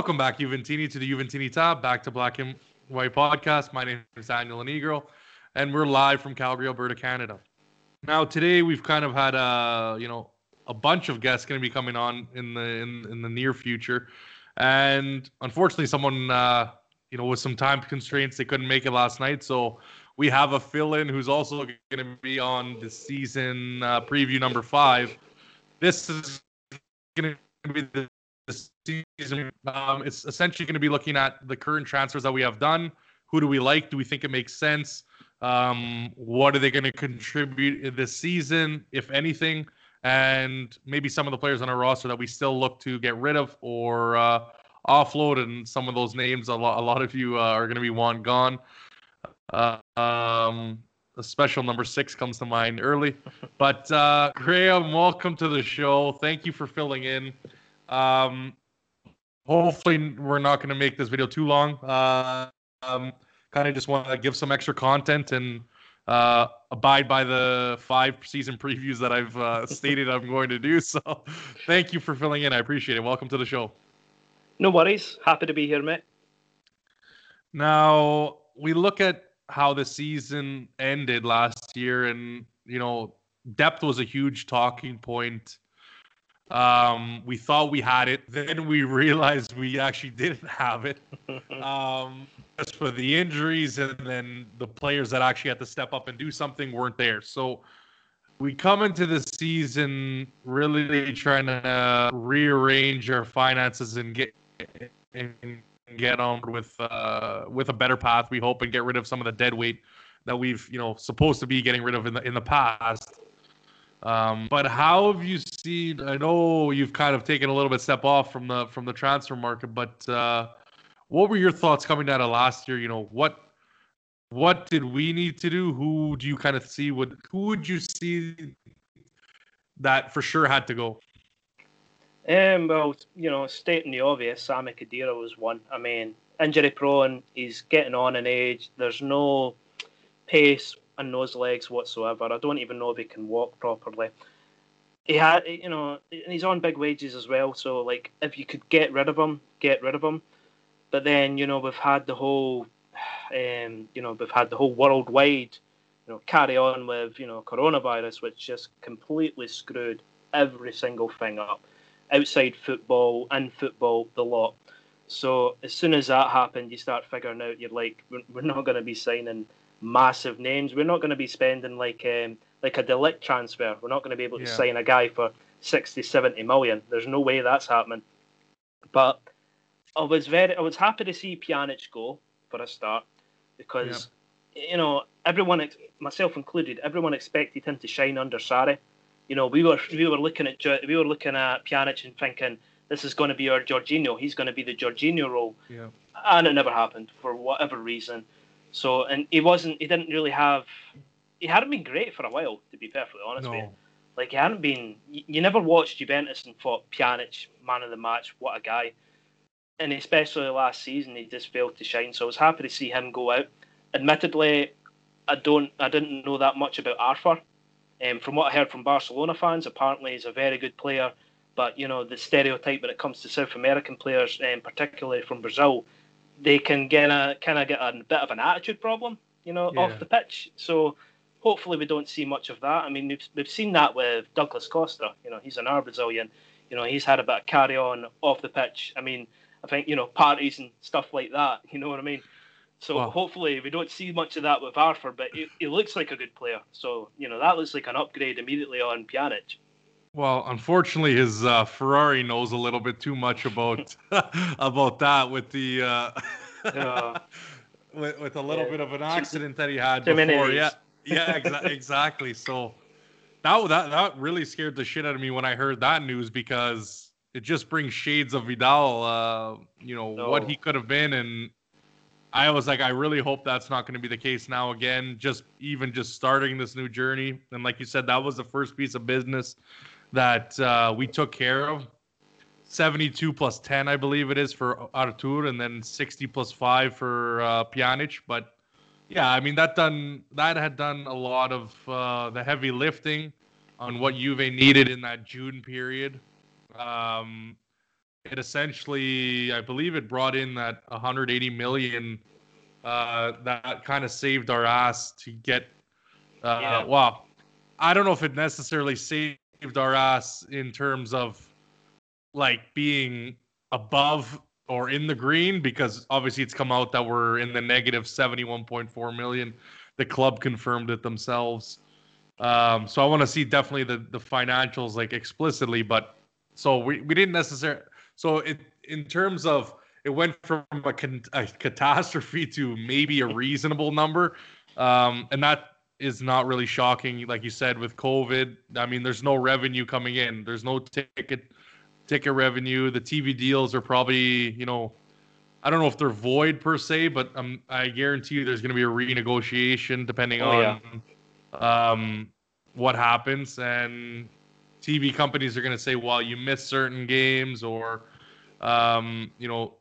Welcome back, Juventini, to the Juventini Tab, back to Black and White Podcast. My name is Daniel Anegro, and we're live from Calgary, Alberta, Canada. Now, today we've kind of had a, you know, a bunch of guests going to be coming on in the in, in the near future, and unfortunately, someone, uh, you know, with some time constraints, they couldn't make it last night. So we have a fill-in who's also going to be on the season uh, preview number five. This is going to be the season. Um, it's essentially going to be looking at the current transfers that we have done. Who do we like? Do we think it makes sense? Um, what are they going to contribute this season, if anything? And maybe some of the players on our roster that we still look to get rid of or uh, offload. And some of those names, a lot, a lot of you uh, are going to be one gone. Uh, um, a special number six comes to mind early. But uh, Graham, welcome to the show. Thank you for filling in. Um, hopefully, we're not going to make this video too long. Uh, um, kind of just want to give some extra content and uh, abide by the five season previews that I've uh, stated I'm going to do. So, thank you for filling in. I appreciate it. Welcome to the show. No worries. Happy to be here, mate. Now, we look at how the season ended last year, and, you know, depth was a huge talking point um, we thought we had it. Then we realized we actually didn't have it. Um, just for the injuries, and then the players that actually had to step up and do something weren't there. So we come into the season really trying to uh, rearrange our finances and get and get on with uh, with a better path. We hope and get rid of some of the dead weight that we've you know supposed to be getting rid of in the in the past. Um, but how have you seen? I know you've kind of taken a little bit step off from the from the transfer market, but uh, what were your thoughts coming out of last year? You know what what did we need to do? Who do you kind of see? Would who would you see that for sure had to go? Um, well, you know, stating the obvious, Sami Khedira was one. I mean, injury prone. He's getting on in age. There's no pace in those legs whatsoever. I don't even know if he can walk properly. He had, you know, and he's on big wages as well. So, like, if you could get rid of him, get rid of him. But then, you know, we've had the whole, um, you know, we've had the whole worldwide, you know, carry on with, you know, coronavirus, which just completely screwed every single thing up, outside football, and football, the lot. So as soon as that happened, you start figuring out you're like, we're not going to be signing massive names. We're not going to be spending like um, like a de Ligt transfer. We're not going to be able to yeah. sign a guy for 60, 70 million. There's no way that's happening. But I was very, I was happy to see Pjanic go for a start because yeah. you know everyone, myself included, everyone expected him to shine under Sarri. You know, we were we were looking at we were looking at Pjanic and thinking this is going to be our Jorginho. He's going to be the Jorginho role, yeah. and it never happened for whatever reason. So, and he wasn't, he didn't really have, he hadn't been great for a while, to be perfectly honest no. with you. Like, he hadn't been, you, you never watched Juventus and thought Pjanic, man of the match, what a guy. And especially last season, he just failed to shine. So I was happy to see him go out. Admittedly, I don't, I didn't know that much about Arthur. Um, from what I heard from Barcelona fans, apparently he's a very good player. But you know the stereotype when it comes to South American players, um, particularly from Brazil, they can get a kind of get a bit of an attitude problem, you know, yeah. off the pitch. So hopefully we don't see much of that. I mean, we've, we've seen that with Douglas Costa. You know, he's an Brazilian. You know, he's had a bit of carry on off the pitch. I mean, I think you know parties and stuff like that. You know what I mean? So wow. hopefully we don't see much of that with Arthur, but he, he looks like a good player. So you know that looks like an upgrade immediately on Pjanic. Well, unfortunately, his uh, Ferrari knows a little bit too much about about that with the uh, yeah. with, with a little yeah. bit of an accident that he had before. Yeah, yeah, exa- exactly. So that that that really scared the shit out of me when I heard that news because it just brings shades of Vidal. Uh, you know no. what he could have been, and I was like, I really hope that's not going to be the case now again. Just even just starting this new journey, and like you said, that was the first piece of business that uh, we took care of. 72 plus 10, I believe it is for Arthur, and then 60 plus 5 for uh, Pjanic. But yeah, I mean that done that had done a lot of uh, the heavy lifting on what Juve needed in that June period. Um, it essentially, I believe, it brought in that 180 million. Uh, that kind of saved our ass to get. Uh, yeah. Well, I don't know if it necessarily saved our ass in terms of like being above or in the green because obviously it's come out that we're in the negative 71.4 million. The club confirmed it themselves. Um, so I want to see definitely the the financials like explicitly, but so we, we didn't necessarily. So it in terms of it went from a, a catastrophe to maybe a reasonable number, um, and that is not really shocking. Like you said, with COVID, I mean, there's no revenue coming in. There's no ticket ticket revenue. The TV deals are probably you know I don't know if they're void per se, but um, I guarantee you there's going to be a renegotiation depending oh, on yeah um, what happens. And TV companies are going to say, well, you missed certain games, or, um, you know,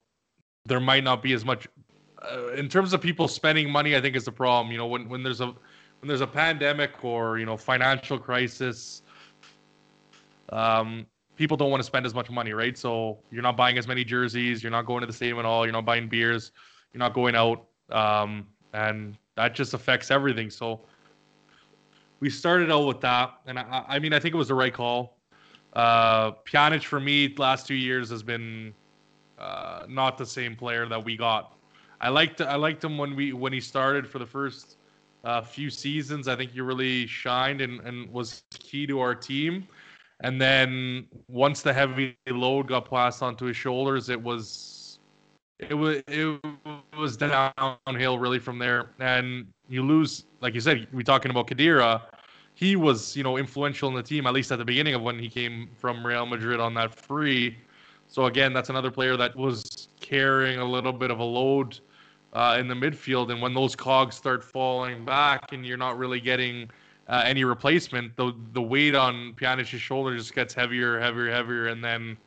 there might not be as much. Uh, in terms of people spending money, I think is the problem. You know, when, when there's a when there's a pandemic or you know financial crisis, um, people don't want to spend as much money, right? So you're not buying as many jerseys, you're not going to the stadium at all, you're not buying beers, you're not going out, um, and that just affects everything. So we started out with that, and I, I mean, I think it was the right call. Uh, Pjanic for me last two years has been uh, not the same player that we got. I liked I liked him when we when he started for the first uh, few seasons. I think he really shined and, and was key to our team. And then once the heavy load got passed onto his shoulders, it was it was it was downhill really from there. And you lose, like you said, we talking about Khedira. He was, you know, influential in the team at least at the beginning of when he came from Real Madrid on that free. So again, that's another player that was carrying a little bit of a load uh, in the midfield. And when those cogs start falling back, and you're not really getting uh, any replacement, the the weight on Pjanic's shoulder just gets heavier, heavier, heavier, and then,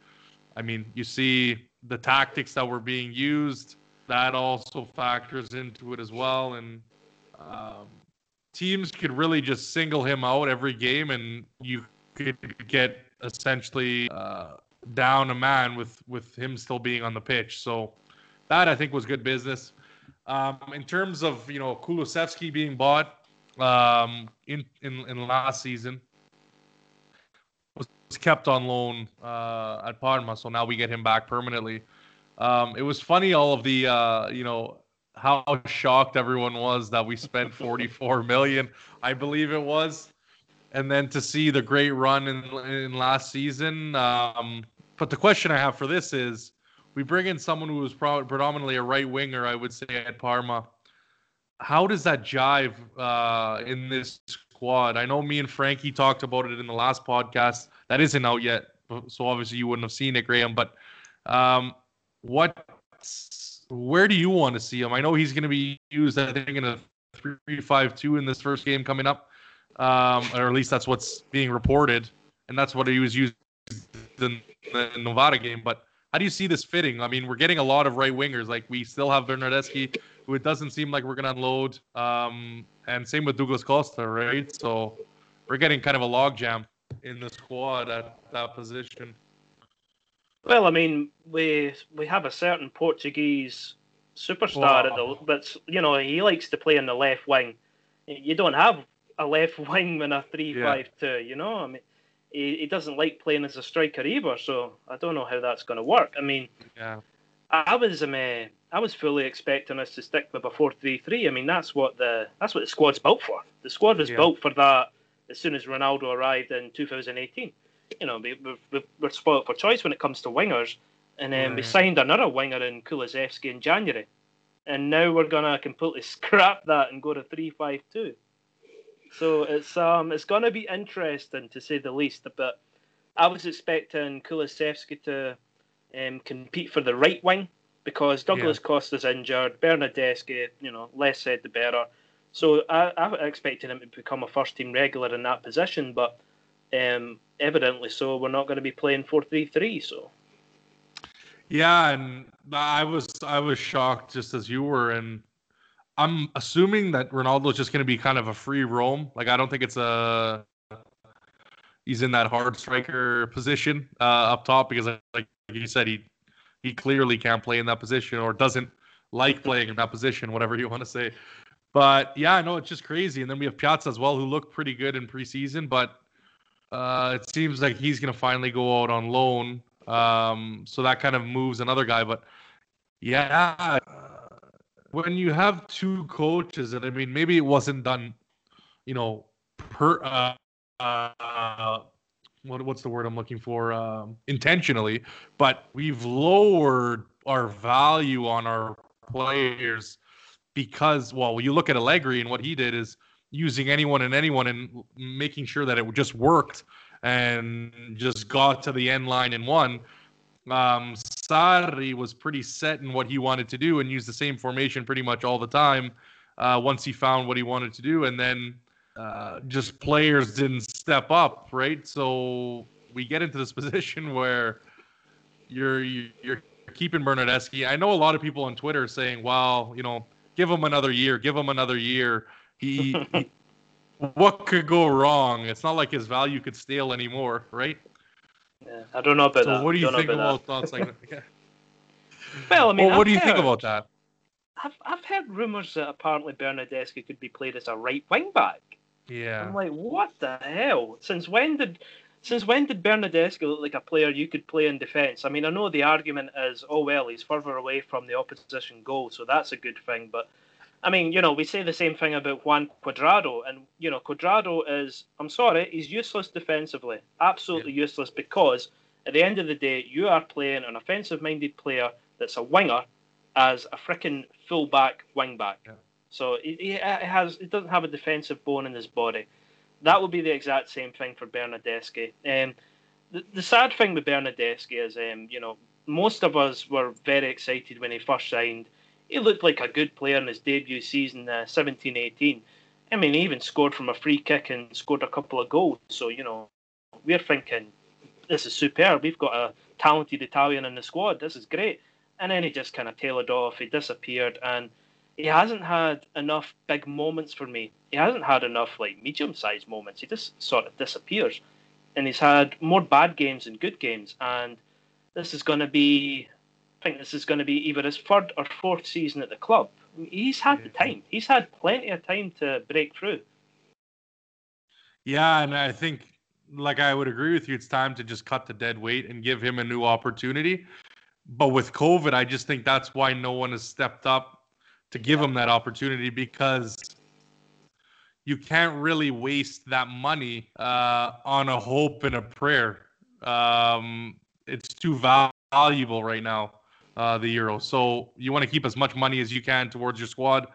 I mean, you see the tactics that were being used. That also factors into it as well, and um, teams could really just single him out every game, and you could get essentially uh, down a man with with him still being on the pitch. So that I think was good business. Um, in terms of you know Kulusevski being bought um, in, in in last season was kept on loan uh, at Parma, so now we get him back permanently. Um, it was funny all of the uh, you know how shocked everyone was that we spent 44 million, I believe it was, and then to see the great run in in last season. Um, but the question I have for this is, we bring in someone who was predominantly a right winger, I would say at Parma. How does that jive uh, in this squad? I know me and Frankie talked about it in the last podcast. That isn't out yet, so obviously you wouldn't have seen it, Graham. But um, what where do you want to see him? I know he's going to be used, I think, in a three-five-two in this first game coming up, um, or at least that's what's being reported, and that's what he was used in the Novara game. But how do you see this fitting? I mean, we're getting a lot of right wingers. Like we still have Bernardeschi, who it doesn't seem like we're going to unload, um, and same with Douglas Costa, right? So we're getting kind of a logjam in the squad at that position. Well, I mean, we we have a certain Portuguese superstar at the, but you know he likes to play in the left wing. You don't have a left wing in a three-five-two. Yeah. You know, I mean, he, he doesn't like playing as a striker either. So I don't know how that's going to work. I mean, yeah, I, was um, uh, I was fully expecting us to stick with a four-three-three. I mean, that's what the that's what the squad's built for. The squad was yeah. built for that as soon as Ronaldo arrived in 2018 you know, we, we, we're spoiled for choice when it comes to wingers. And then we signed another winger in Kulusevski in January. And now we're going to completely scrap that and go to three five two. 5 2. So it's um it's going to be interesting to say the least. But I was expecting Kulusevski to um, compete for the right wing because Douglas yeah. Costa's injured, Bernardeschi, you know, less said the better. So I, I expected him to become a first team regular in that position, but um, evidently so. We're not going to be playing four three three. So. Yeah, and I was I was shocked just as you were, and I'm assuming that Ronaldo's just going to be kind of a free roam. Like I don't think it's a he's in that hard striker position uh, up top because, like you said, he he clearly can't play in that position or doesn't like playing in that position, whatever you want to say. But yeah, no, it's just crazy. And then we have Piazza as well, who looked pretty good in preseason, but uh, it seems like he's going to finally go out on loan. Um, so that kind of moves another guy. But yeah, when you have two coaches, and I mean, maybe it wasn't done, you know, per uh, uh, what what's the word I'm looking for? Um, intentionally, but we've lowered our value on our players because, well, you look at Allegri and what he did is using anyone and anyone and making sure that it just worked and just got to the end line and won. Um, Sarri was pretty set in what he wanted to do and used the same formation pretty much all the time uh, once he found what he wanted to do. And then uh, just players didn't step up, right? So we get into this position where you're you're keeping Bernardeschi. I know a lot of people on Twitter saying, "Well, you know, give him another year, give him another year." He, he what could go wrong? It's not like his value could stale anymore, right? Yeah, I don't know about so that. what do you don't think about, about thoughts like that? Yeah. Well, I mean, well, what I've do you think heard- about that? I've I've heard rumours that apparently Bernardeschi could be played as a right wing back. Yeah. I'm like, what the hell? Since when did since when did Bernardeschi look like a player you could play in defence? I mean, I know the argument is, oh well, he's further away from the opposition goal, so that's a good thing. But I mean, you know, we say the same thing about Juan Cuadrado, and you know, Cuadrado is, I'm sorry, he's useless defensively, absolutely useless because at the end of the day, you are playing an offensive-minded player that's a winger as a freaking full-back wing-back. Yeah. So he, he has, he doesn't have a defensive bone in his body that would be the exact same thing for Bernardeschi. Um, the, the sad thing with Bernardeschi is, um, you know, most of us were very excited when he first signed. He looked like a good player in his debut season, uh, 17-18. I mean, he even scored from a free kick and scored a couple of goals. So, you know, we're thinking, this is superb. We've got a talented Italian in the squad. This is great. And then he just kind of tailored off. He disappeared. And he hasn't had enough big moments for me. He hasn't had enough like medium sized moments. He just sort of disappears. And he's had more bad games than good games. And this is going to be, think this is going to be either his third or fourth season at the club. He's had the time. He's had plenty of time to break through. Yeah, and I think, like I would agree with you, it's time to just cut the dead weight and give him a new opportunity. But with COVID, I just think that's why no one has stepped up to give him that opportunity because you can't really waste that money uh, on a hope and a prayer. Um, it's too valuable right now, uh, the euro. So you want to keep as much money as you can towards your squad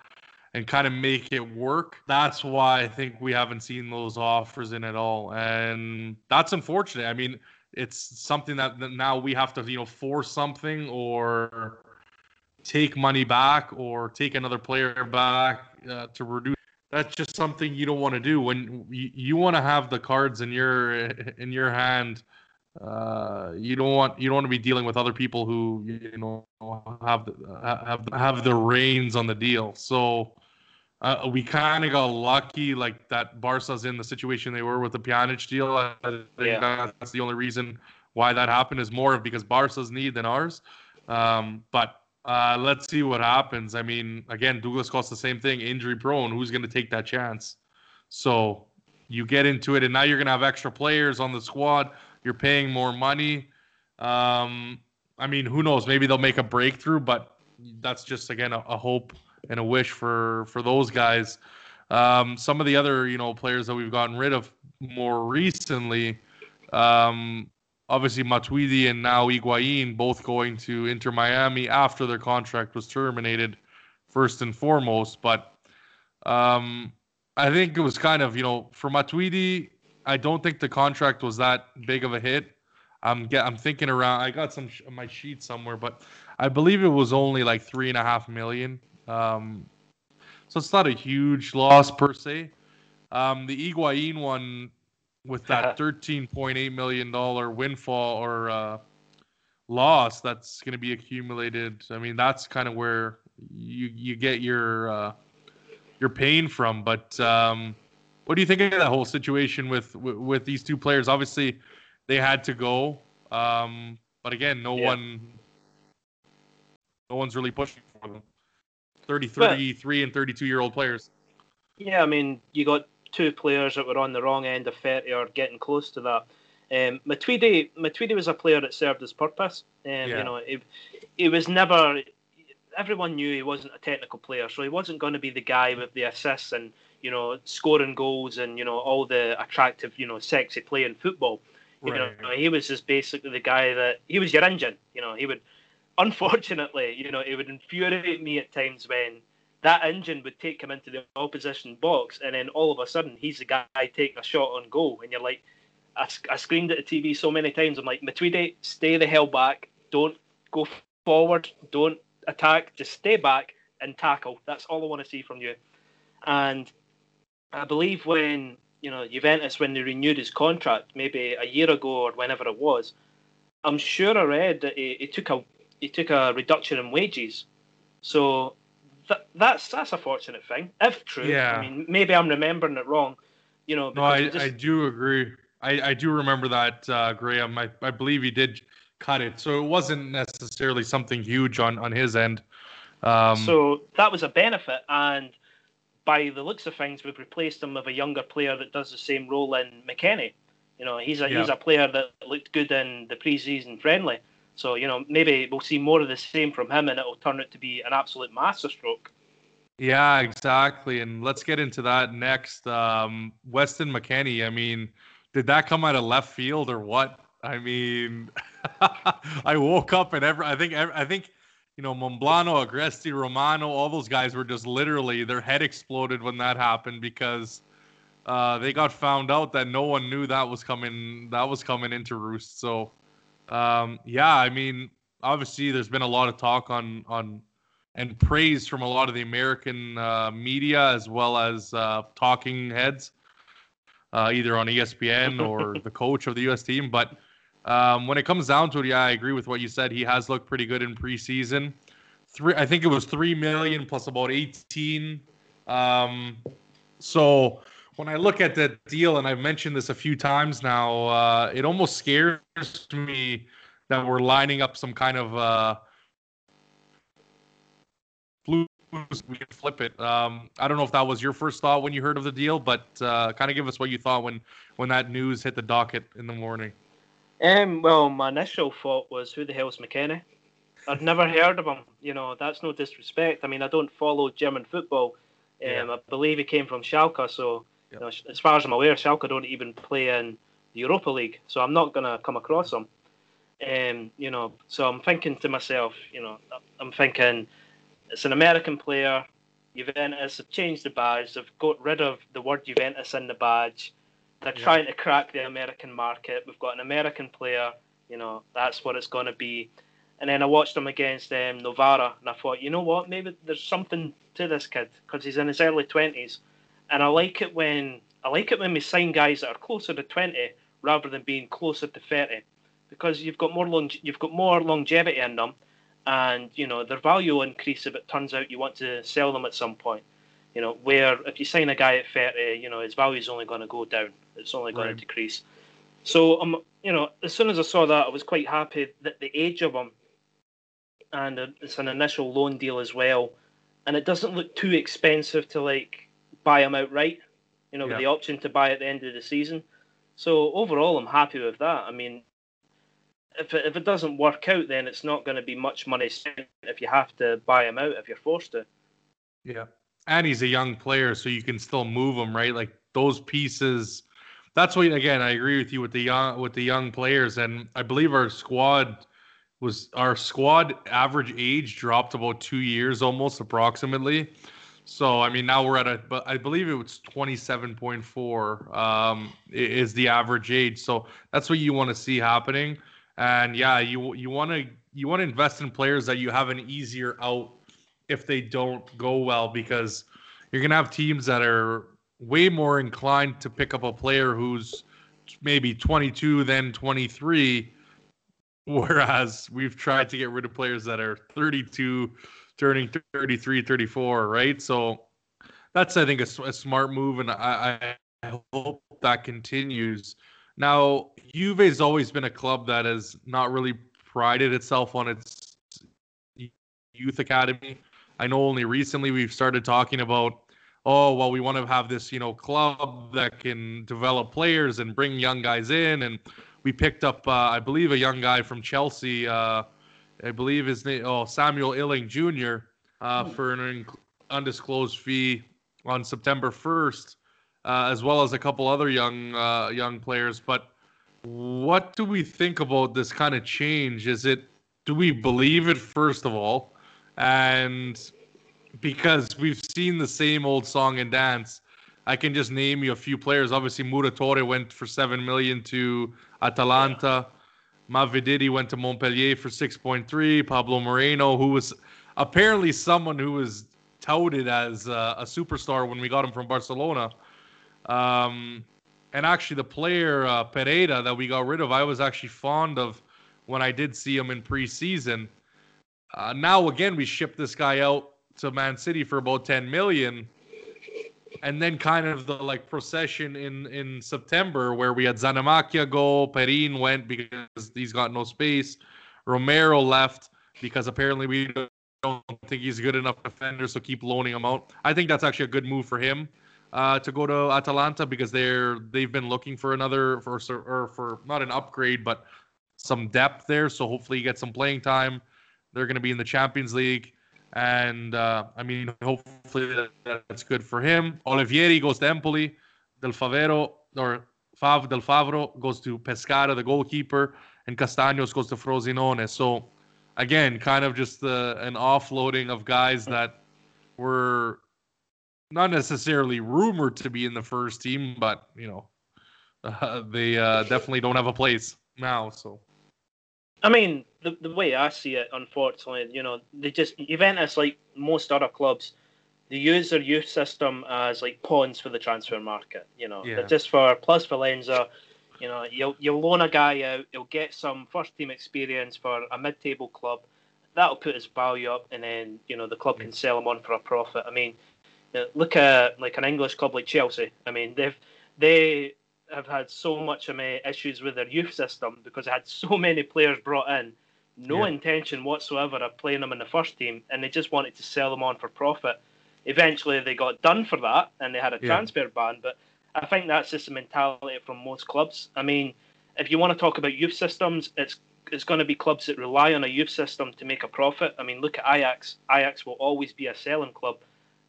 and kind of make it work. That's why I think we haven't seen those offers in at all, and that's unfortunate. I mean, it's something that that now we have to you know force something or take money back or take another player back uh, to reduce. That's just something you don't want to do when you, you want to have the cards in your in your hand. Uh, you don't want you don't want to be dealing with other people who you know have the, have have the reins on the deal. So uh, we kind of got lucky, like that Barca's in the situation they were with the Pjanic deal. I think Yeah. that's the only reason why that happened is more because Barca's need than ours. Um, but uh, let's see what happens. I mean, again, Douglas Costa, the same thing, injury prone. Who's going to take that chance? So you get into it, and now you're going to have extra players on the squad. You're paying more money. Um, I mean, who knows? Maybe they'll make a breakthrough, but that's just again a, a hope and a wish for for those guys. Um, some of the other you know players that we've gotten rid of more recently, um, obviously Matuidi and now Higuain both going to Inter Miami after their contract was terminated, first and foremost. But um, I think it was kind of you know for Matuidi, I don't think the contract was that big of a hit. I'm get, I'm thinking around. I got some sh- my sheet somewhere, but I believe it was only like three and a half million. Um, so it's not a huge loss per se. Um, the Higuain one with that $13.8 million windfall or uh, loss that's going to be accumulated. I mean, that's kind of where you you get your uh, your pain from. But um, what do you think of that whole situation with with, with these two players? Obviously, they had to go. Um, but again, no Yeah. one, no one's really pushing for them. 30, 33, and 32 year old players. Yeah, I mean, you got two players that were on the wrong end of 30 or getting close to that. Um, Matuidi, Matuidi was a player that served his purpose. Um, Yeah. You know, he, he was never. Everyone knew he wasn't a technical player, so he wasn't going to be the guy with the assists and you know scoring goals and you know all the attractive, you know, sexy play in football. You know, he was just basically the guy that he was your engine. You know, he would, unfortunately, you know, it would infuriate me at times when that engine would take him into the opposition box, and then all of a sudden he's the guy taking a shot on goal, and you're like, I, I screamed at the TV so many times. I'm like, Matuidi, stay the hell back. Don't go forward. Don't attack. Just stay back and tackle. That's all I want to see from you. And I believe when you know Juventus when they renewed his contract, maybe a year ago or whenever it was, I'm sure I read that he, he took a he took a reduction in wages. So th- that's that's a fortunate thing, if true. Yeah. I mean, maybe I'm remembering it wrong. You know, No, I, just- I do agree. I, I do remember that, uh, Graham. I, I believe he did cut it, so it wasn't necessarily something huge on, on his end. Um, so that was a benefit, and by the looks of things, we've replaced him with a younger player that does the same role in McKennie. You know, he's a he's a player that looked good in the preseason friendly. So you know, maybe we'll see more of the same from him, and it'll turn out to be an absolute masterstroke. Yeah, exactly. And let's get into that next. Um, Weston McKennie. I mean, did that come out of left field or what? I mean, I woke up and every, I think I think you know Monblano, Agresti, Romano, all those guys were just literally their head exploded when that happened because uh, they got found out that no one knew that was coming that was coming into roost. So um, yeah, I mean, obviously there's been a lot of talk on on and praise from a lot of the American uh, media as well as uh, talking heads, uh, either on ESPN or the coach of the U.S. team. But um, when it comes down to it, yeah, I agree with what you said. He has looked pretty good in preseason. Three, I think it was three million plus about eighteen. Um, so when I look at that deal, and I've mentioned this a few times now, uh, it almost scares me that we're lining up some kind of uh. We can flip it. Um, I don't know if that was your first thought when you heard of the deal, but uh, kind of give us what you thought when when that news hit the docket in the morning. Um, well, my initial thought was, who the hell's McKennie? I'd never heard of him. You know, that's no disrespect. I mean, I don't follow German football. Um, Yeah. I believe he came from Schalke, so you know, as far as I'm aware, Schalke don't even play in the Europa League, so I'm not gonna come across him. Um, you know, so I'm thinking to myself, you know, I'm thinking it's an American player. Juventus have changed the badge. They've got rid of the word Juventus in the badge. They're Yeah. trying to crack the American market. We've got an American player. You know, that's what it's going to be. And then I watched him against um, Novara, and I thought, you know what? Maybe there's something to this kid because he's in his early twenties, and I like it when I like it when we sign guys that are closer to twenty rather than being closer to thirty, because you've got more long, you've got more longevity in them, and you know their value will increase if it turns out you want to sell them at some point. You know, where if you sign a guy at thirty, you know his value is only going to go down. It's only going Right. to decrease. So um, you know, as soon as I saw that, I was quite happy that the age of him, and uh, it's an initial loan deal as well, and it doesn't look too expensive to like buy him outright. You know, Yeah. with the option to buy at the end of the season. So overall, I'm happy with that. I mean, if it, if it doesn't work out, then it's not going to be much money spent if you have to buy him out if you're forced to. Yeah. And he's a young player, so you can still move him, right? Like those pieces. That's what again, I agree with you with the young with the young players. And I believe our squad was our squad average age dropped about two years almost approximately. So I mean now we're at a but I believe it was 27.4 um is the average age. So that's what you want to see happening. And yeah, you you want to you want to invest in players that you have an easier out if they don't go well because you're to have teams that are way more inclined to pick up a player who's maybe 22 than 23 whereas we've tried to get rid of players that are 32 turning 33 34 right so that's i think a smart move and I I hope that continues now juve's always been a club that has not really prided itself on its youth academy. I know only recently we've started talking about, oh, well, we want to have this, you know, club that can develop players and bring young guys in. And we picked up, uh, I believe, a young guy from Chelsea. Uh, I believe his name, oh, Samuel Iling Jr. Uh, hmm. for an undisclosed fee on September 1st, uh, as well as a couple other young uh, young players. But what do we think about this kind of change? Is it do we believe it first of all, and because we've seen the same old song and dance. I can just name you a few players. Obviously, Muratore went for seven million to Atalanta. Mavididi went to Montpellier for six point three. Pablo Moreno, who was apparently someone who was touted as uh, a superstar when we got him from Barcelona. Um, and actually, the player uh, Pereira that we got rid of, I was actually fond of when I did see him in preseason. Uh, now again, we shipped this guy out to Man City for about 10 million. And then kind of the like procession in in September where we had Zanimacchia go, Perin went because he's got no space, Romero left because apparently we don't think he's good enough defender, so keep loaning him out. I think that's actually a good move for him uh, to go to Atalanta because they're they've been looking for another for or for not an upgrade but some depth there. So hopefully he gets some playing time. They're going to be in the Champions League, and uh, I mean hopefully that's good for him. Olivieri goes to Empoli, Del Favero or Fav Del Favro goes to Pescara, the goalkeeper, and Castaños goes to Frosinone. So again, kind of just uh, an offloading of guys that were not necessarily rumored to be in the first team, but you know, uh, they uh, definitely don't have a place now. So, I mean, the the way I see it, unfortunately, you know, they just Juventus, like most other clubs, they use their youth system as like pawns for the transfer market. You know, yeah. just for plusvalenza. You know, you'll you'll loan a guy out, he'll get some first team experience for a mid table club. That'll put his value up, and then you know the club can sell him on for a profit. I mean, look at like an English club like Chelsea. I mean, they've they have had so much of my issues with their youth system because they had so many players brought in, no yeah. intention whatsoever of playing them in the first team, and they just wanted to sell them on for profit. Eventually, they got done for that, and they had a yeah. transfer ban. But I think that's just the mentality from most clubs. I mean, if you want to talk about youth systems, it's it's going to be clubs that rely on a youth system to make a profit. I mean, look at Ajax. Ajax will always be a selling club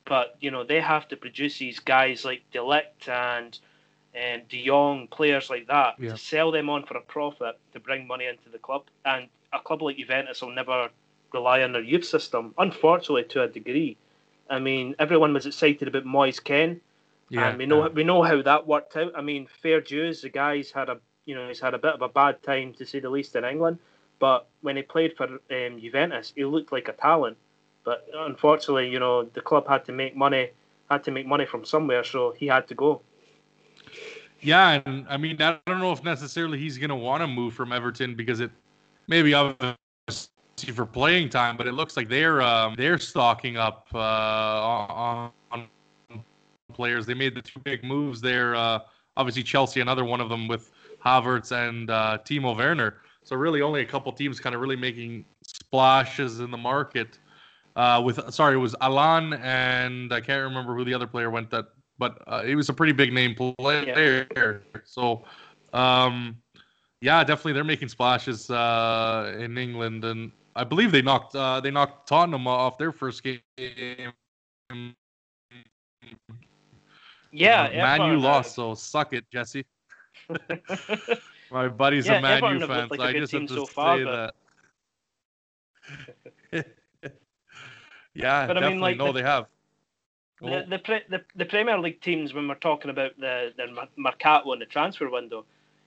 but you know they have to produce these guys like De Ligt and and De Jong, players like that, yeah. to sell them on for a profit to bring money into the club. And a club like Juventus will never rely on their youth system, unfortunately, to a degree. I mean, everyone was excited about Moise Kean, yeah, and we know yeah. we know how that worked out. I mean, fair dues, the guy's had a you know he's had a bit of a bad time to say the least in England, but when he played for um, Juventus, he looked like a talent. But unfortunately, you know, the club had to make money, had to make money from somewhere, so he had to go. Yeah, and I mean, I don't know if necessarily he's going to want to move from Everton because it maybe obviously for playing time, but it looks like they're um, they're stocking up uh, on, on, players. They made the two big moves there. Uh, obviously, Chelsea, another one of them with Havertz and uh, Timo Werner. So really, only a couple teams kind of really making splashes in the market uh, with sorry, it was Allan and I can't remember who the other player went that, but uh, he was a pretty big name player. Yeah. So, um, yeah, definitely they're making splashes uh, in England, and I believe they knocked uh, they knocked Tottenham off their first game. Yeah, uh, Man U lost, so suck it, Jesse. My buddy's yeah, a Man U fan, like so I just have to so far, say but... that. Yeah, but I mean, like, no, the, they have. The, the, pre, the the Premier League teams, when we're talking about the the mercato and the transfer window,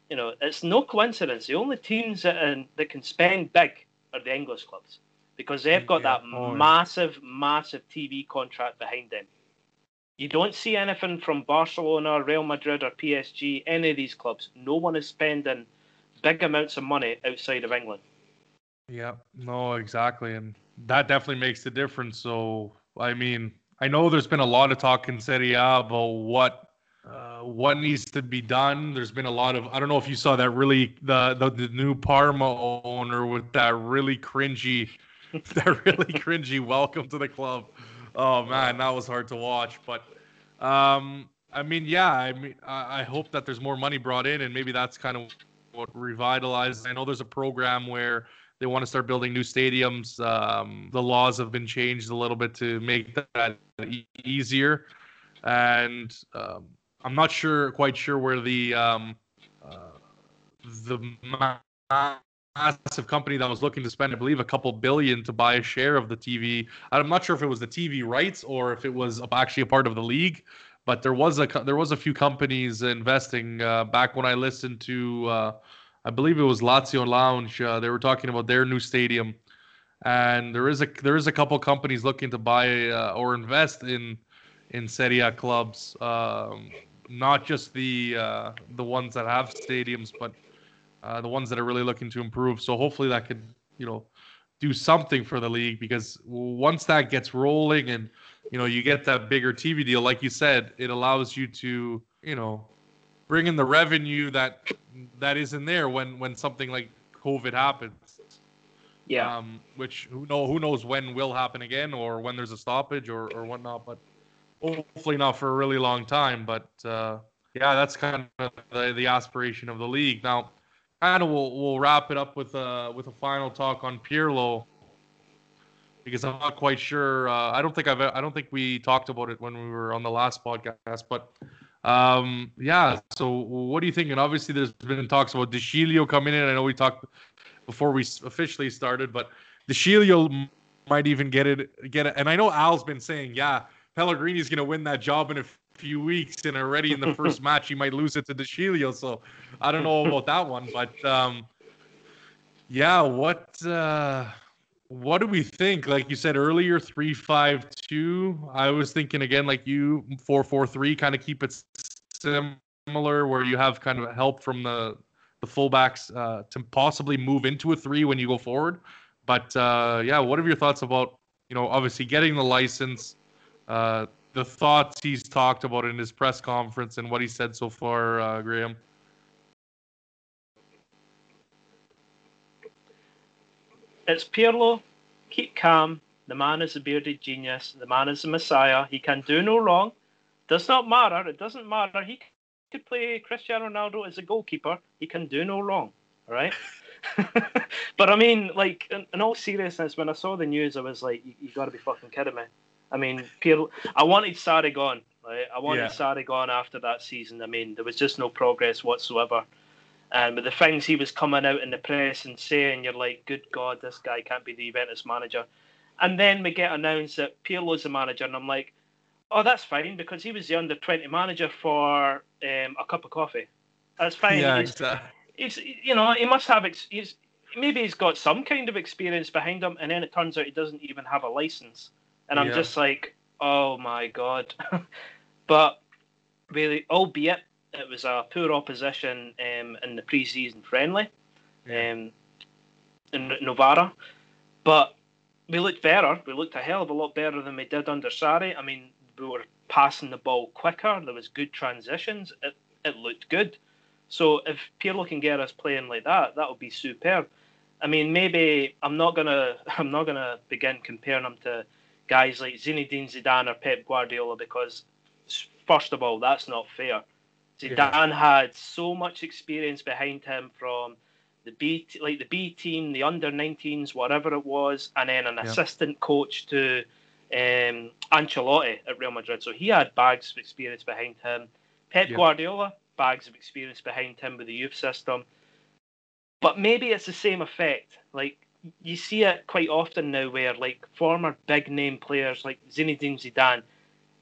you know, it's no coincidence. The only teams that uh, that can spend big are the English clubs because they've got yeah. that oh, massive, massive TV contract behind them. You don't see anything from Barcelona, Real Madrid, or PSG. Any of these clubs, no one is spending big amounts of money outside of England. Yeah, no, exactly, and that definitely makes the difference. So, I mean, I know there's been a lot of talk in Serie A about what uh, what needs to be done. There's been a lot of I don't know if you saw that really the the, the new Parma owner with that really cringy that really cringy welcome to the club. Oh man, that was hard to watch. But um, I mean, yeah, I mean, I, I hope that there's more money brought in, and maybe that's kind of what revitalizes. I know there's a program where they want to start building new stadiums. Um, the laws have been changed a little bit to make that e- easier, and um, I'm not sure, quite sure where the um, uh, the massive company that was looking to spend, I believe, a couple billion to buy a share of the TV. I'm not sure if it was the TV rights or if it was actually a part of the league, but there was a there was a few companies investing. Uh, back when I listened to, uh, I believe it was Lazio Lounge, uh, they were talking about their new stadium, and there is a there is a couple companies looking to buy uh, or invest in in Serie A clubs. Um, not just the uh, the ones that have stadiums, but uh, the ones that are really looking to improve. So hopefully that could, you know, do something for the league because once that gets rolling and you know you get that bigger TV deal, like you said, it allows you to, you know, bring in the revenue that that isn't there when when something like COVID happens. Yeah. Um, which who know who knows when will happen again or when there's a stoppage or or whatnot, but hopefully not for a really long time. But uh, yeah, that's kind of the, the aspiration of the league now kind of we'll, we'll wrap it up with a with a final talk on Pirlo because I'm not quite sure. Uh, I don't think I've I don't think we talked about it when we were on the last podcast, but um, yeah. So what do you think? And obviously, there's been talks about De Sciglio coming in. I know we talked before we officially started, but De Sciglio might even get it get it. And I know Al's been saying, yeah, Pellegrini's going to win that job in a few weeks, and already in the first match he might lose it to De Sciglio. So I don't know about that one, but um, yeah, what uh, what do we think? Like you said earlier, three five two. I was thinking again, like you four four three, kind of keep it similar, where you have kind of help from the the fullbacks uh, to possibly move into a three when you go forward. But uh, yeah, what are your thoughts about you know obviously getting the license? Uh, the thoughts he's talked about in his press conference and what he said so far, uh, Graham? It's Pirlo. Keep calm. The man is a bearded genius. The man is a messiah. He can do no wrong. Does not matter. It doesn't matter. He could play Cristiano Ronaldo as a goalkeeper. He can do no wrong. All right. but I mean, like, in, in, all seriousness, when I saw the news, I was like, you, you got to be fucking kidding me. I mean, Pirlo, I wanted Sarri gone. Right? I wanted yeah. Sarri gone after that season. I mean, there was just no progress whatsoever. And with the things he was coming out in the press and saying, you're like, good God, this guy can't be the Juventus manager. And then we get announced that Pirlo's the manager, and I'm like, oh, that's fine because he was the under 20 manager for um, a cup of coffee. That's fine. Yeah, he's, exactly. He's, you know, he must have, ex- he's, maybe he's got some kind of experience behind him, and then it turns out he doesn't even have a license and I'm yeah. just like, oh my god. but really, albeit it was a poor opposition um, in the pre-season friendly yeah. um, in Novara, but we looked better. We looked a hell of a lot better than we did under Sarri. I mean, we were passing the ball quicker. There was good transitions. It it looked good. So if Pirlo can get us playing like that, that would be superb. I mean, maybe I'm not gonna I'm not gonna begin comparing them to guys like Zinedine Zidane or Pep Guardiola because, first of all, that's not fair. Zidane yeah. had so much experience behind him from the B like the B team, the under 19s, whatever it was, and then an yeah. assistant coach to um, Ancelotti at Real Madrid. So he had bags of experience behind him. Pep yeah. Guardiola, bags of experience behind him with the youth system. But maybe it's the same effect. Like you see it quite often now where like former big name players like Zinedine Zidane,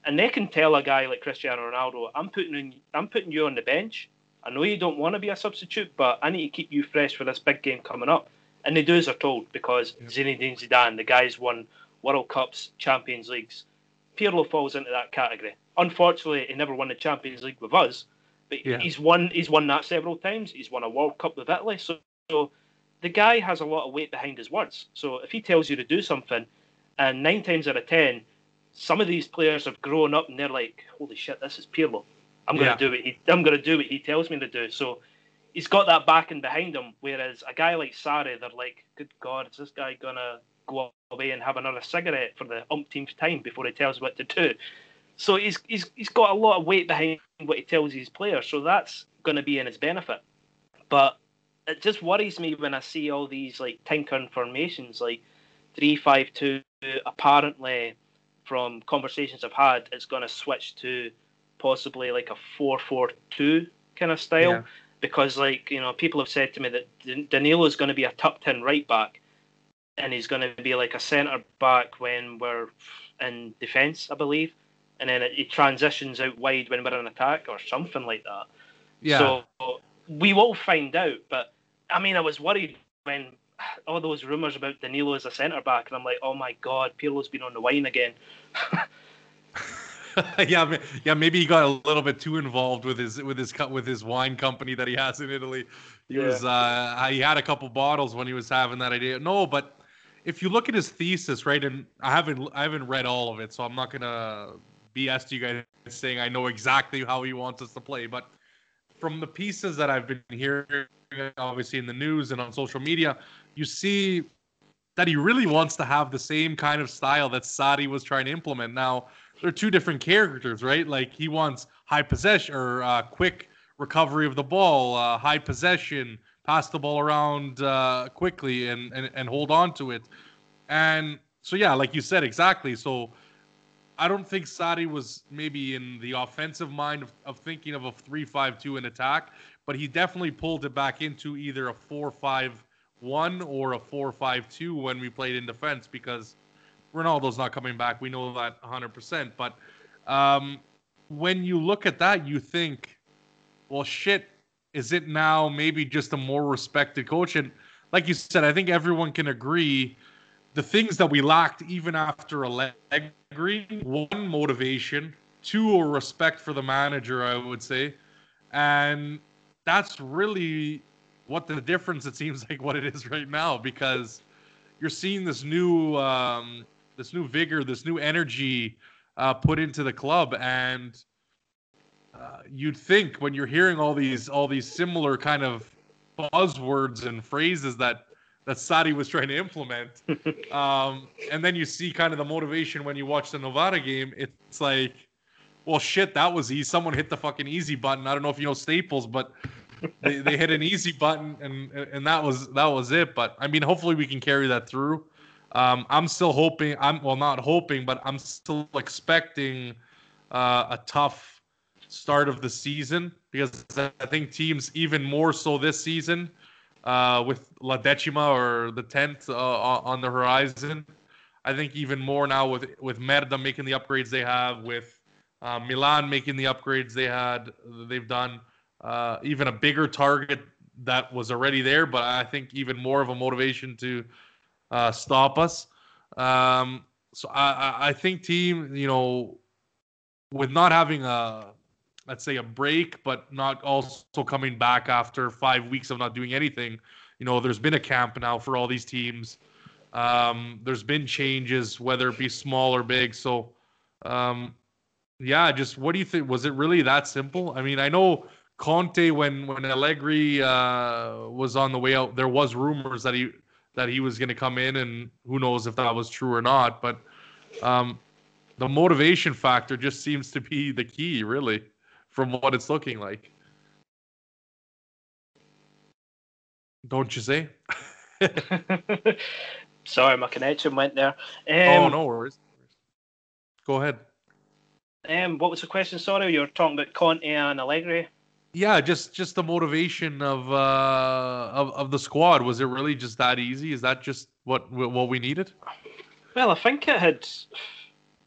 and they can tell a guy like Cristiano Ronaldo, I'm putting in, I'm putting you on the bench. I know you don't want to be a substitute, but I need to keep you fresh for this big game coming up. And they do as they're told because yeah. Zinedine Zidane, the guy's won World Cups, Champions Leagues. Pirlo falls into that category. Unfortunately, he never won the Champions League with us, but yeah. he's won he's won that several times. He's won a World Cup with Italy, so, so the guy has a lot of weight behind his words. So if he tells you to do something, and nine times out of ten, some of these players have grown up and they're like, "Holy shit, this is Pirlo. I'm going to Yeah. do what he I'm going to do what he tells me to do. So he's got that backing behind him. Whereas a guy like Sarri, they're like, good God, is this guy gonna go away and have another cigarette for the umpteenth time before he tells what to do? So he's he's he's got a lot of weight behind what he tells his players. So that's going to be in his benefit. But it just worries me when I see all these like tinkering formations, like three five two. Apparently, from conversations I've had, it's going to switch to possibly like a four four two kind of style Yeah. because like you know people have said to me that Danilo is going to be a tucked in right back and he's going to be like a centre back when we're in defence I believe and then it, it transitions out wide when we're in attack or something like that Yeah. so we will find out but I mean I was worried when all those rumours about Danilo as a centre back and I'm like oh my god Pirlo's been on the wine again yeah, yeah. Maybe he got a little bit too involved with his with his with his wine company that he has in Italy. He Yeah. was uh, he had a couple bottles when he was having that idea. No, but if you look at his thesis, right, and I haven't I haven't read all of it, so I'm not gonna BS to you guys saying I know exactly how he wants us to play. But from the pieces that I've been hearing, obviously in the news and on social media, you see that he really wants to have the same kind of style that Sarri was trying to implement. Now, they're two different characters, right? Like he wants high possession or uh, quick recovery of the ball, uh, high possession, pass the ball around uh, quickly and, and and hold on to it. And so yeah, like you said exactly. So I don't think Sarri was maybe in the offensive mind of, of thinking of a three-five-two in attack, but he definitely pulled it back into either a four-five-one or a four-five-two when we played in defense because Ronaldo's not coming back. We know that 100%. But um, when you look at that, you think, well, shit, is it now maybe just a more respected coach? And like you said, I think everyone can agree the things that we lacked even after Allegri one, motivation, two, a respect for the manager, I would say. And that's really what the difference it seems like what it is right now because you're seeing this new um, this new vigor, this new energy uh, put into the club, and uh, you'd think when you're hearing all these all these similar kind of buzzwords and phrases that that Sarri was trying to implement, um, and then you see kind of the motivation when you watch the Novara game. It's like, well, shit, that was easy. Someone hit the fucking easy button. I don't know if you know Staples, but they, they hit an easy button and and that was that was it. But I mean, hopefully we can carry that through. Um, I'm still hoping. I'm well, not hoping, but I'm still expecting uh, a tough start of the season because I think teams even more so this season uh, with La Decima or the tenth uh, on the horizon. I think even more now with with Merda making the upgrades they have, with uh, Milan making the upgrades they had, they've done uh, even a bigger target that was already there, but I think even more of a motivation to uh, stop us. Um, so I, I- think team, you know, with not having a let's say a break, but not also coming back after five weeks of not doing anything. You know, there's been a camp now for all these teams. Um, there's been changes, whether it be small or big. So, um, yeah, just what do you think? Was it really that simple? I mean, I know Conte when when Allegri uh, was on the way out, there was rumors that he that he was going to come in, and who knows if that was true or not. But um, the motivation factor just seems to be the key, really, from what it's looking like. Don't you say? Sorry, my connection went there. Um, oh no worries. Go ahead. Um, what was the question? Sorry, you were talking about Conte and Allegri. Yeah, just just the motivation of uh of, of the squad. Was it really just that easy? Is that just what what we needed? Well, I think it had,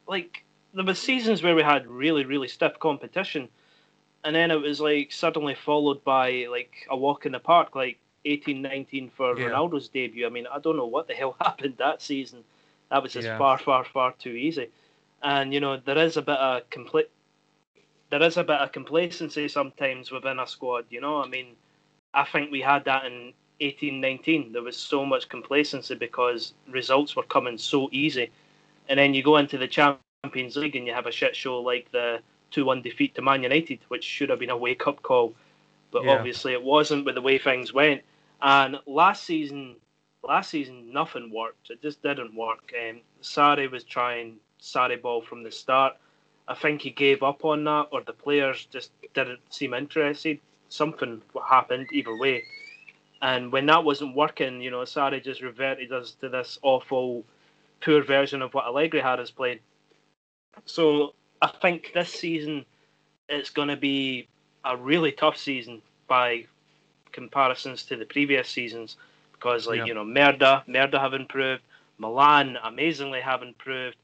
like, there was seasons where we had really, really stiff competition, and then it was like suddenly followed by like a walk in the park, like 18, 19 for Yeah. Ronaldo's debut. I mean, I don't know what the hell happened that season. That was just Yeah. far, far, far too easy. And you know, there is a bit of complete, there is a bit of complacency sometimes within a squad. You know, I mean, I think we had that in 18, 19. There was so much complacency because results were coming so easy. And then you go into the Champions League and you have a shit show like the 2-1 defeat to Man United, which should have been a wake-up call, but Yeah. obviously it wasn't with the way things went. And last season, last season nothing worked. It just didn't work. Um, Sarri was trying Sarri ball from the start. I think he gave up on that, or the players just didn't seem interested. Something happened either way. And when that wasn't working, you know, Sarri just reverted us to this awful, poor version of what Allegri had us playing. So I think this season it's going to be a really tough season by comparisons to the previous seasons because, like, Yeah. you know, Merda, Merda have improved, Milan amazingly have improved,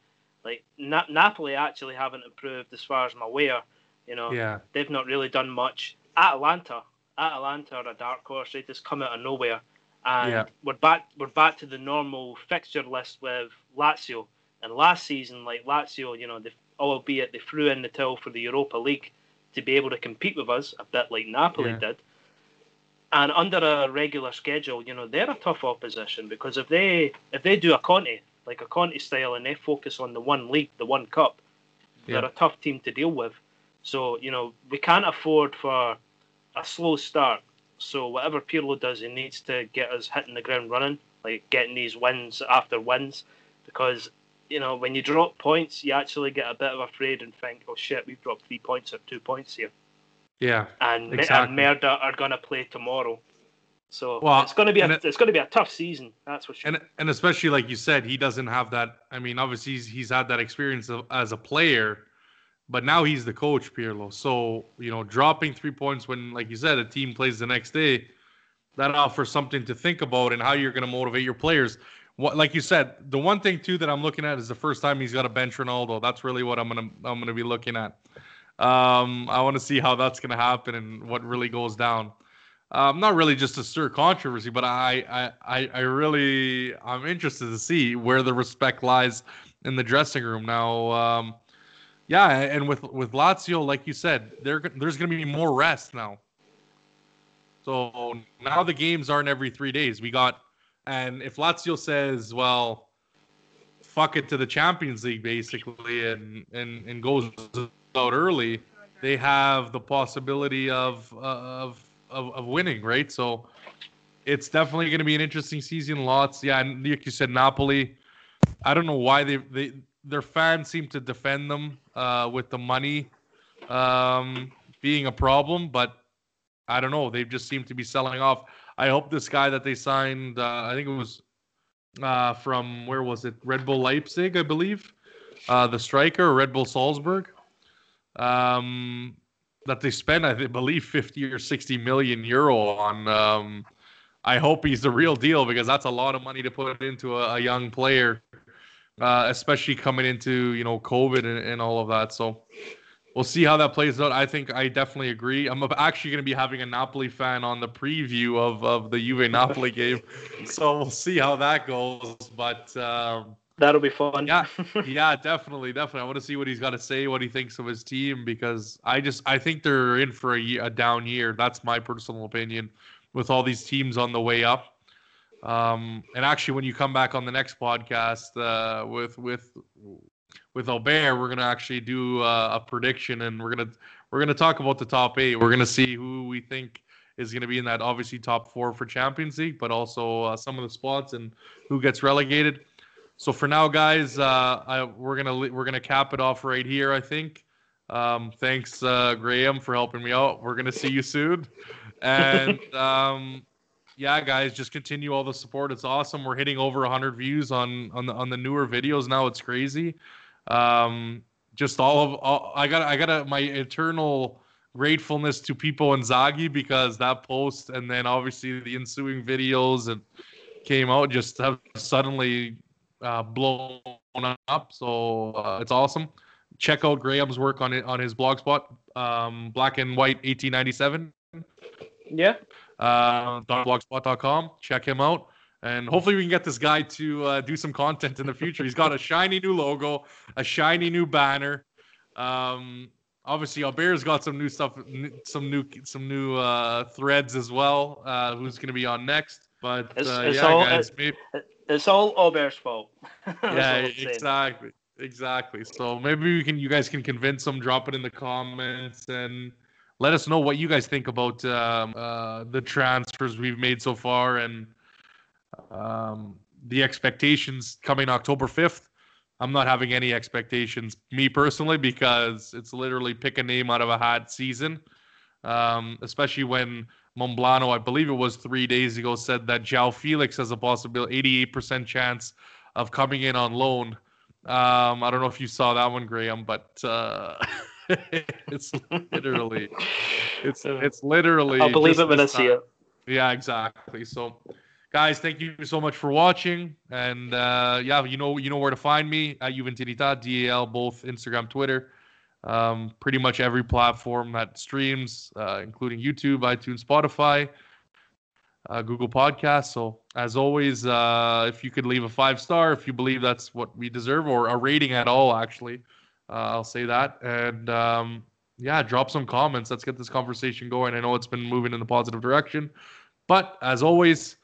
like Na- Napoli actually haven't improved as far as I'm aware. You know, Yeah. they've not really done much. Atalanta, Atalanta are a dark horse. They just come out of nowhere, and Yeah. we're back. We're back to the normal fixture list with Lazio. And last season, like Lazio, you know, they, albeit they threw in the towel for the Europa League to be able to compete with us, a bit like Napoli Yeah. did. And under a regular schedule, you know, they're a tough opposition because if they if they do a Conte like a Conte style and they focus on the one league, the one cup, Yeah. they're a tough team to deal with. So you know we can't afford for a slow start. So whatever Pirlo does, he needs to get us hitting the ground running, like getting these wins after wins, because you know when you drop points, you actually get a bit of afraid and think, oh shit, we've dropped three points or two points here, Yeah. and, Exactly. and Merda are gonna play tomorrow. So Well, it's gonna be a it- it's gonna be a tough season, that's for sure. and and especially like you said, he doesn't have that. I mean, obviously he's, he's had that experience of, as a player, but now he's the coach, Pirlo. So you know, dropping three points when, like you said, a team plays the next day, that offers something to think about and how you're going to motivate your players. What, like you said, the one thing too that I'm looking at is the first time he's got to bench Ronaldo. That's really what I'm gonna I'm gonna be looking at. Um, I want to see how that's gonna happen and what really goes down um, not really just to stir controversy, but I, I, I, really, I'm interested to see where the respect lies in the dressing room now. Um, yeah, and with with Lazio, like you said, there there's going to be more rest now. So now the games aren't every three days. We got, and if Lazio says, well, fuck it to the Champions League basically, and and and goes out early, they have the possibility of uh, of of, of winning, right? So it's definitely going to be an interesting season. Lots, yeah, and like you said, Napoli. I don't know why they they their fans seem to defend them uh, with the money um, being a problem, but I don't know. They just seem to be selling off. I hope this guy that they signed, uh, I think it was uh, from where was it? Red Bull Leipzig, I believe, uh, the striker, Red Bull Salzburg. Um, that they spent, I believe, 50 or 60 million euro on. Um, I hope he's the real deal because that's a lot of money to put into a, a young player, uh, especially coming into you know COVID and, and all of that. So we'll see how that plays out. I think I definitely agree. I'm actually going to be having a Napoli fan on the preview of of the Juve Napoli game, so we'll see how that goes. But um, That'll be fun. yeah, yeah, definitely, definitely. I want to see what he's got to say, what he thinks of his team, because I just I think they're in for a, year, a down year. That's my personal opinion. With all these teams on the way up, um, and actually, when you come back on the next podcast uh, with with with Albert, we're gonna actually do uh, a prediction, and we're gonna we're gonna talk about the top eight. We're gonna see who we think is gonna be in that obviously top four for Champions League, but also uh, some of the spots and who gets relegated. So for now, guys, uh, I, we're gonna we're gonna cap it off right here. I think. Um, thanks, uh, Graham, for helping me out. We're gonna see you soon, and um, yeah, guys, just continue all the support. It's awesome. We're hitting over 100 views on on the on the newer videos now. It's crazy. Um, just all of all, I got I got a, my eternal gratefulness to people in Zagi because that post and then obviously the ensuing videos and came out just have suddenly uh, blown up. So uh, it's awesome. Check out Graham's work on it on his blog spot, um, Black and White 1897 yeah. uh, blogspot.com. Check him out. And hopefully we can get this guy to uh, do some content in the future. He's got a shiny new logo, a shiny new banner. Um, obviously, Albert's got some new stuff, some new some new uh, threads as well. Uh, who's going to be on next? But uh, yeah, all- guys, maybe, It's all Albert's fault. Yeah, all I'm saying. exactly, exactly. So maybe we can, you guys can convince them. Drop it in the comments and let us know what you guys think about um, uh, the transfers we've made so far and um, the expectations coming October fifth. I'm not having any expectations, me personally, because it's literally pick a name out of a hat season. Um, especially when Momblano, I believe it was three days ago, said that João Felix has a possibility, 88% chance of coming in on loan. Um, I don't know if you saw that one, Graham, but uh, it's literally, it's it's literally. I'll believe it when I see it. Yeah, exactly. So, guys, thank you so much for watching, and uh, yeah, you know you know where to find me at Juventinita, DAL, both Instagram, Twitter um, pretty much every platform that streams, uh, including YouTube, iTunes, Spotify, uh, Google Podcasts. So, as always, uh, if you could leave a five star, if you believe that's what we deserve, or a rating at all, actually, uh, I'll say that. And um, yeah, drop some comments. Let's get this conversation going. I know it's been moving in the positive direction. But as always,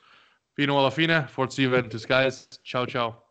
Fino alla fine, Forza Juventus, guys. Ciao, ciao.